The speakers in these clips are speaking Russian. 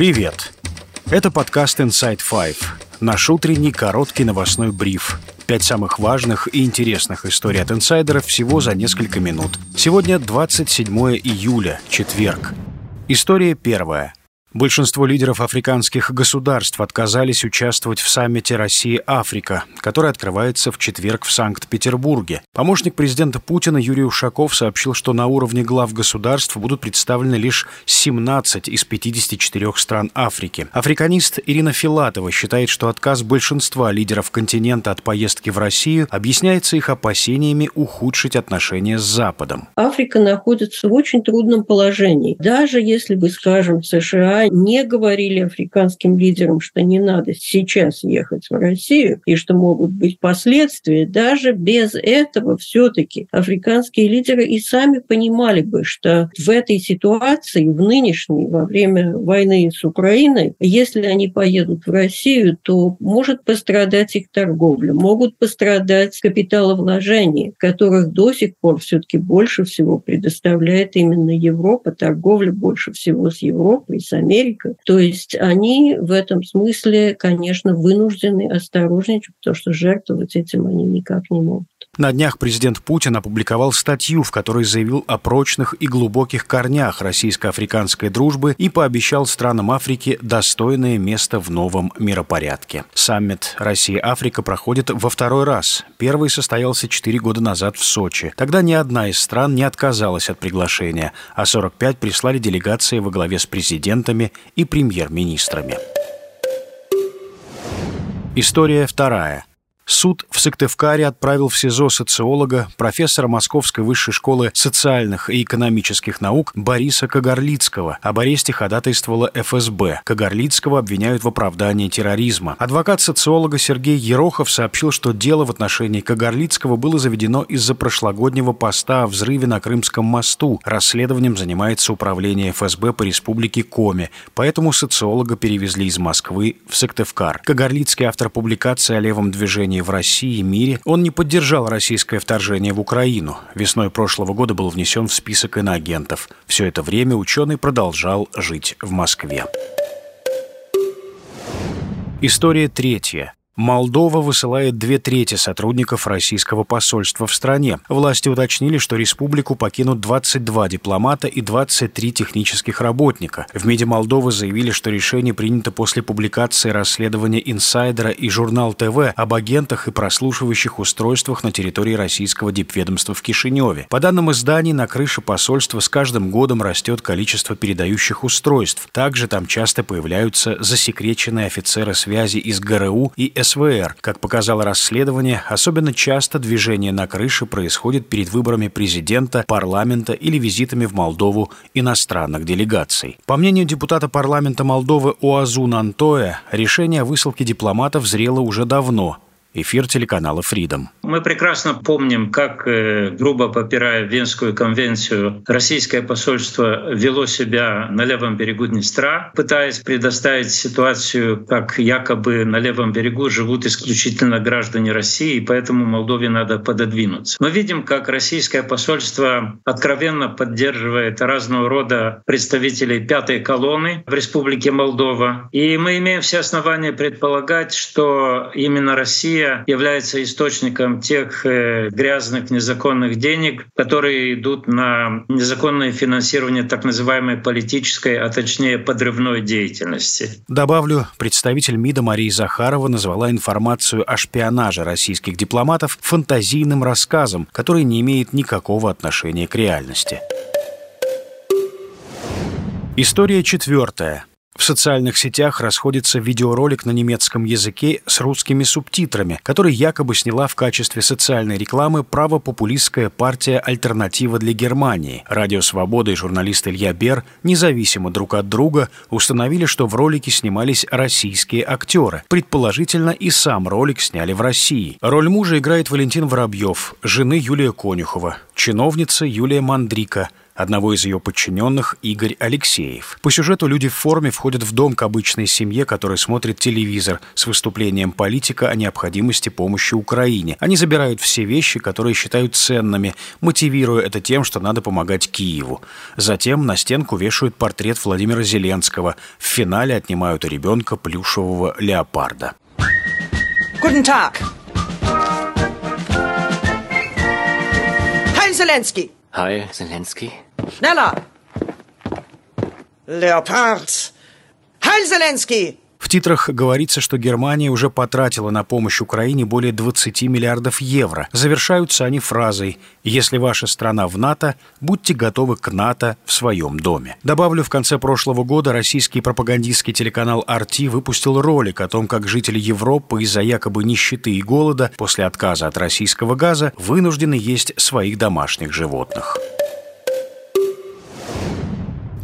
Привет! Это подкаст Inside Five. Наш утренний короткий новостной бриф. Пять самых важных и интересных историй от инсайдеров всего за несколько минут. Сегодня 27 июля, четверг. История первая – Большинство лидеров африканских государств отказались участвовать в саммите Россия-Африка, который открывается в четверг в Санкт-Петербурге. Помощник президента Путина Юрий Ушаков сообщил, что на уровне глав государств будут представлены лишь 17 из 54 стран Африки. Африканист Ирина Филатова считает, что отказ большинства лидеров континента от поездки в Россию объясняется их опасениями ухудшить отношения с Западом. Африка находится в очень трудном положении. Даже если бы, скажем, США не говорили африканским лидерам, что не надо сейчас ехать в Россию и что могут быть последствия, даже без этого все-таки африканские лидеры и сами понимали бы, что в этой ситуации, в нынешней, во время войны с Украиной, если они поедут в Россию, то может пострадать их торговля, могут пострадать капиталовложения, которых до сих пор все-таки больше всего предоставляет именно Европа, торговля больше всего с Европой, с Америкой Америка. То есть они в этом смысле, конечно, вынуждены осторожничать, потому что жертвовать этим они никак не могут. На днях президент Путин опубликовал статью, в которой заявил о прочных и глубоких корнях российско-африканской дружбы и пообещал странам Африки достойное место в новом миропорядке. Саммит Россия-Африка проходит во второй раз. Первый состоялся четыре года назад в Сочи. Тогда ни одна из стран не отказалась от приглашения, а 45 прислали делегации во главе с президентами и премьер-министрами. История вторая – Суд в Сыктывкаре отправил в СИЗО социолога, профессора Московской высшей школы социальных и экономических наук Бориса Кагарлицкого. Об аресте ходатайствовала ФСБ. Кагарлицкого обвиняют в оправдании терроризма. Адвокат социолога Сергей Ерохов сообщил, что дело в отношении Кагарлицкого было заведено из-за прошлогоднего поста о взрыве на Крымском мосту. Расследованием занимается управление ФСБ по республике Коми, поэтому социолога перевезли из Москвы в Сыктывкар. Кагарлицкий автор публикации о левом движении в России и мире, он не поддержал российское вторжение в Украину. Весной прошлого года был внесен в список иноагентов. Все это время ученый продолжал жить в Москве. История третья. Молдова высылает две трети сотрудников российского посольства в стране. Власти уточнили, что республику покинут 22 дипломата и 23 технических работника. В МИДе Молдовы заявили, что решение принято после публикации расследования «Инсайдера» и «Журнал ТВ» об агентах и прослушивающих устройствах на территории российского дипведомства в Кишиневе. По данным изданий, на крыше посольства с каждым годом растет количество передающих устройств. Также там часто появляются засекреченные офицеры связи из ГРУ и СВ СВР. Как показало расследование, особенно часто движение на крыше происходит перед выборами президента, парламента или визитами в Молдову иностранных делегаций. По мнению депутата парламента Молдовы Оазуна Антоя, решение о высылке дипломатов зрело уже давно – Эфир телеканала Freedom. Мы прекрасно помним, как, э, грубо попирая Венскую конвенцию, российское посольство вело себя на левом берегу Днестра, пытаясь предоставить ситуацию, как якобы на левом берегу живут исключительно граждане России, и поэтому Молдове надо пододвинуться. Мы видим, как российское посольство откровенно поддерживает разного рода представителей пятой колонны в Республике Молдова. И мы имеем все основания предполагать, что именно Россия является источником тех э, грязных незаконных денег, которые идут на незаконное финансирование так называемой политической, а точнее подрывной деятельности. Добавлю, представитель МИДа Мария Захарова назвала информацию о шпионаже российских дипломатов фантазийным рассказом, который не имеет никакого отношения к реальности. История четвертая. В социальных сетях расходится видеоролик на немецком языке с русскими субтитрами, который якобы сняла в качестве социальной рекламы правопопулистская партия «Альтернатива для Германии». Радио «Свобода» и журналист Илья Бер, независимо друг от друга, установили, что в ролике снимались российские актеры. Предположительно, и сам ролик сняли в России. Роль мужа играет Валентин Воробьев, жены Юлия Конюхова, чиновница Юлия Мандрика – одного из ее подчиненных Игорь Алексеев. По сюжету люди в форме входят в дом к обычной семье, которая смотрит телевизор с выступлением политика о необходимости помощи Украине. Они забирают все вещи, которые считают ценными, мотивируя это тем, что надо помогать Киеву. Затем на стенку вешают портрет Владимира Зеленского. В финале отнимают у ребенка плюшевого леопарда. Guten Tag. Heil Zelensky. Hi, Zelensky. Schneller. Leopard. Heil Zelensky. В титрах говорится, что Германия уже потратила на помощь Украине более 20 миллиардов евро. Завершаются они фразой «Если ваша страна в НАТО, будьте готовы к НАТО в своем доме». Добавлю, в конце прошлого года российский пропагандистский телеканал RT выпустил ролик о том, как жители Европы из-за якобы нищеты и голода после отказа от российского газа вынуждены есть своих домашних животных.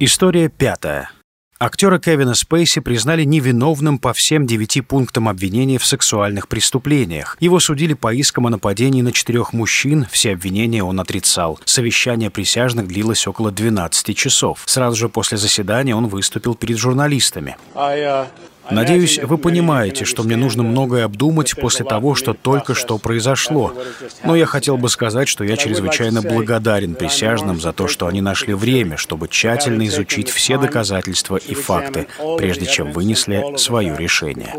История пятая. Актера Кевина Спейси признали невиновным по всем девяти пунктам обвинения в сексуальных преступлениях. Его судили по искам о нападении на четырех мужчин, все обвинения он отрицал. Совещание присяжных длилось около 12 часов. Сразу же после заседания он выступил перед журналистами. Надеюсь, вы понимаете, что мне нужно многое обдумать после того, что только что произошло. Но я хотел бы сказать, что я чрезвычайно благодарен присяжным за то, что они нашли время, чтобы тщательно изучить все доказательства и факты, прежде чем вынесли свое решение.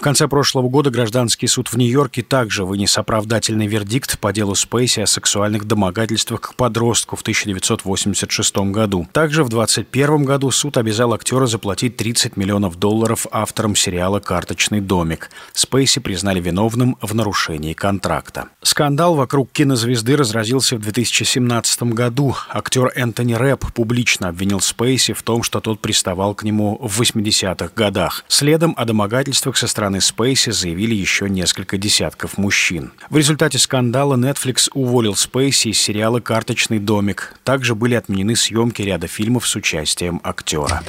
В конце прошлого года гражданский суд в Нью-Йорке также вынес оправдательный вердикт по делу Спейси о сексуальных домогательствах к подростку в 1986 году. Также в 2021 году суд обязал актера заплатить 30 миллионов долларов авторам сериала «Карточный домик». Спейси признали виновным в нарушении контракта. Скандал вокруг кинозвезды разразился в 2017 году. Актер Энтони Рэп публично обвинил Спейси в том, что тот приставал к нему в 80-х годах. Следом о домогательствах со стороны стороны Спейси заявили еще несколько десятков мужчин. В результате скандала Netflix уволил Спейси из сериала «Карточный домик». Также были отменены съемки ряда фильмов с участием актера.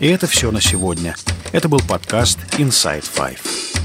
И это все на сегодня. Это был подкаст Inside Five.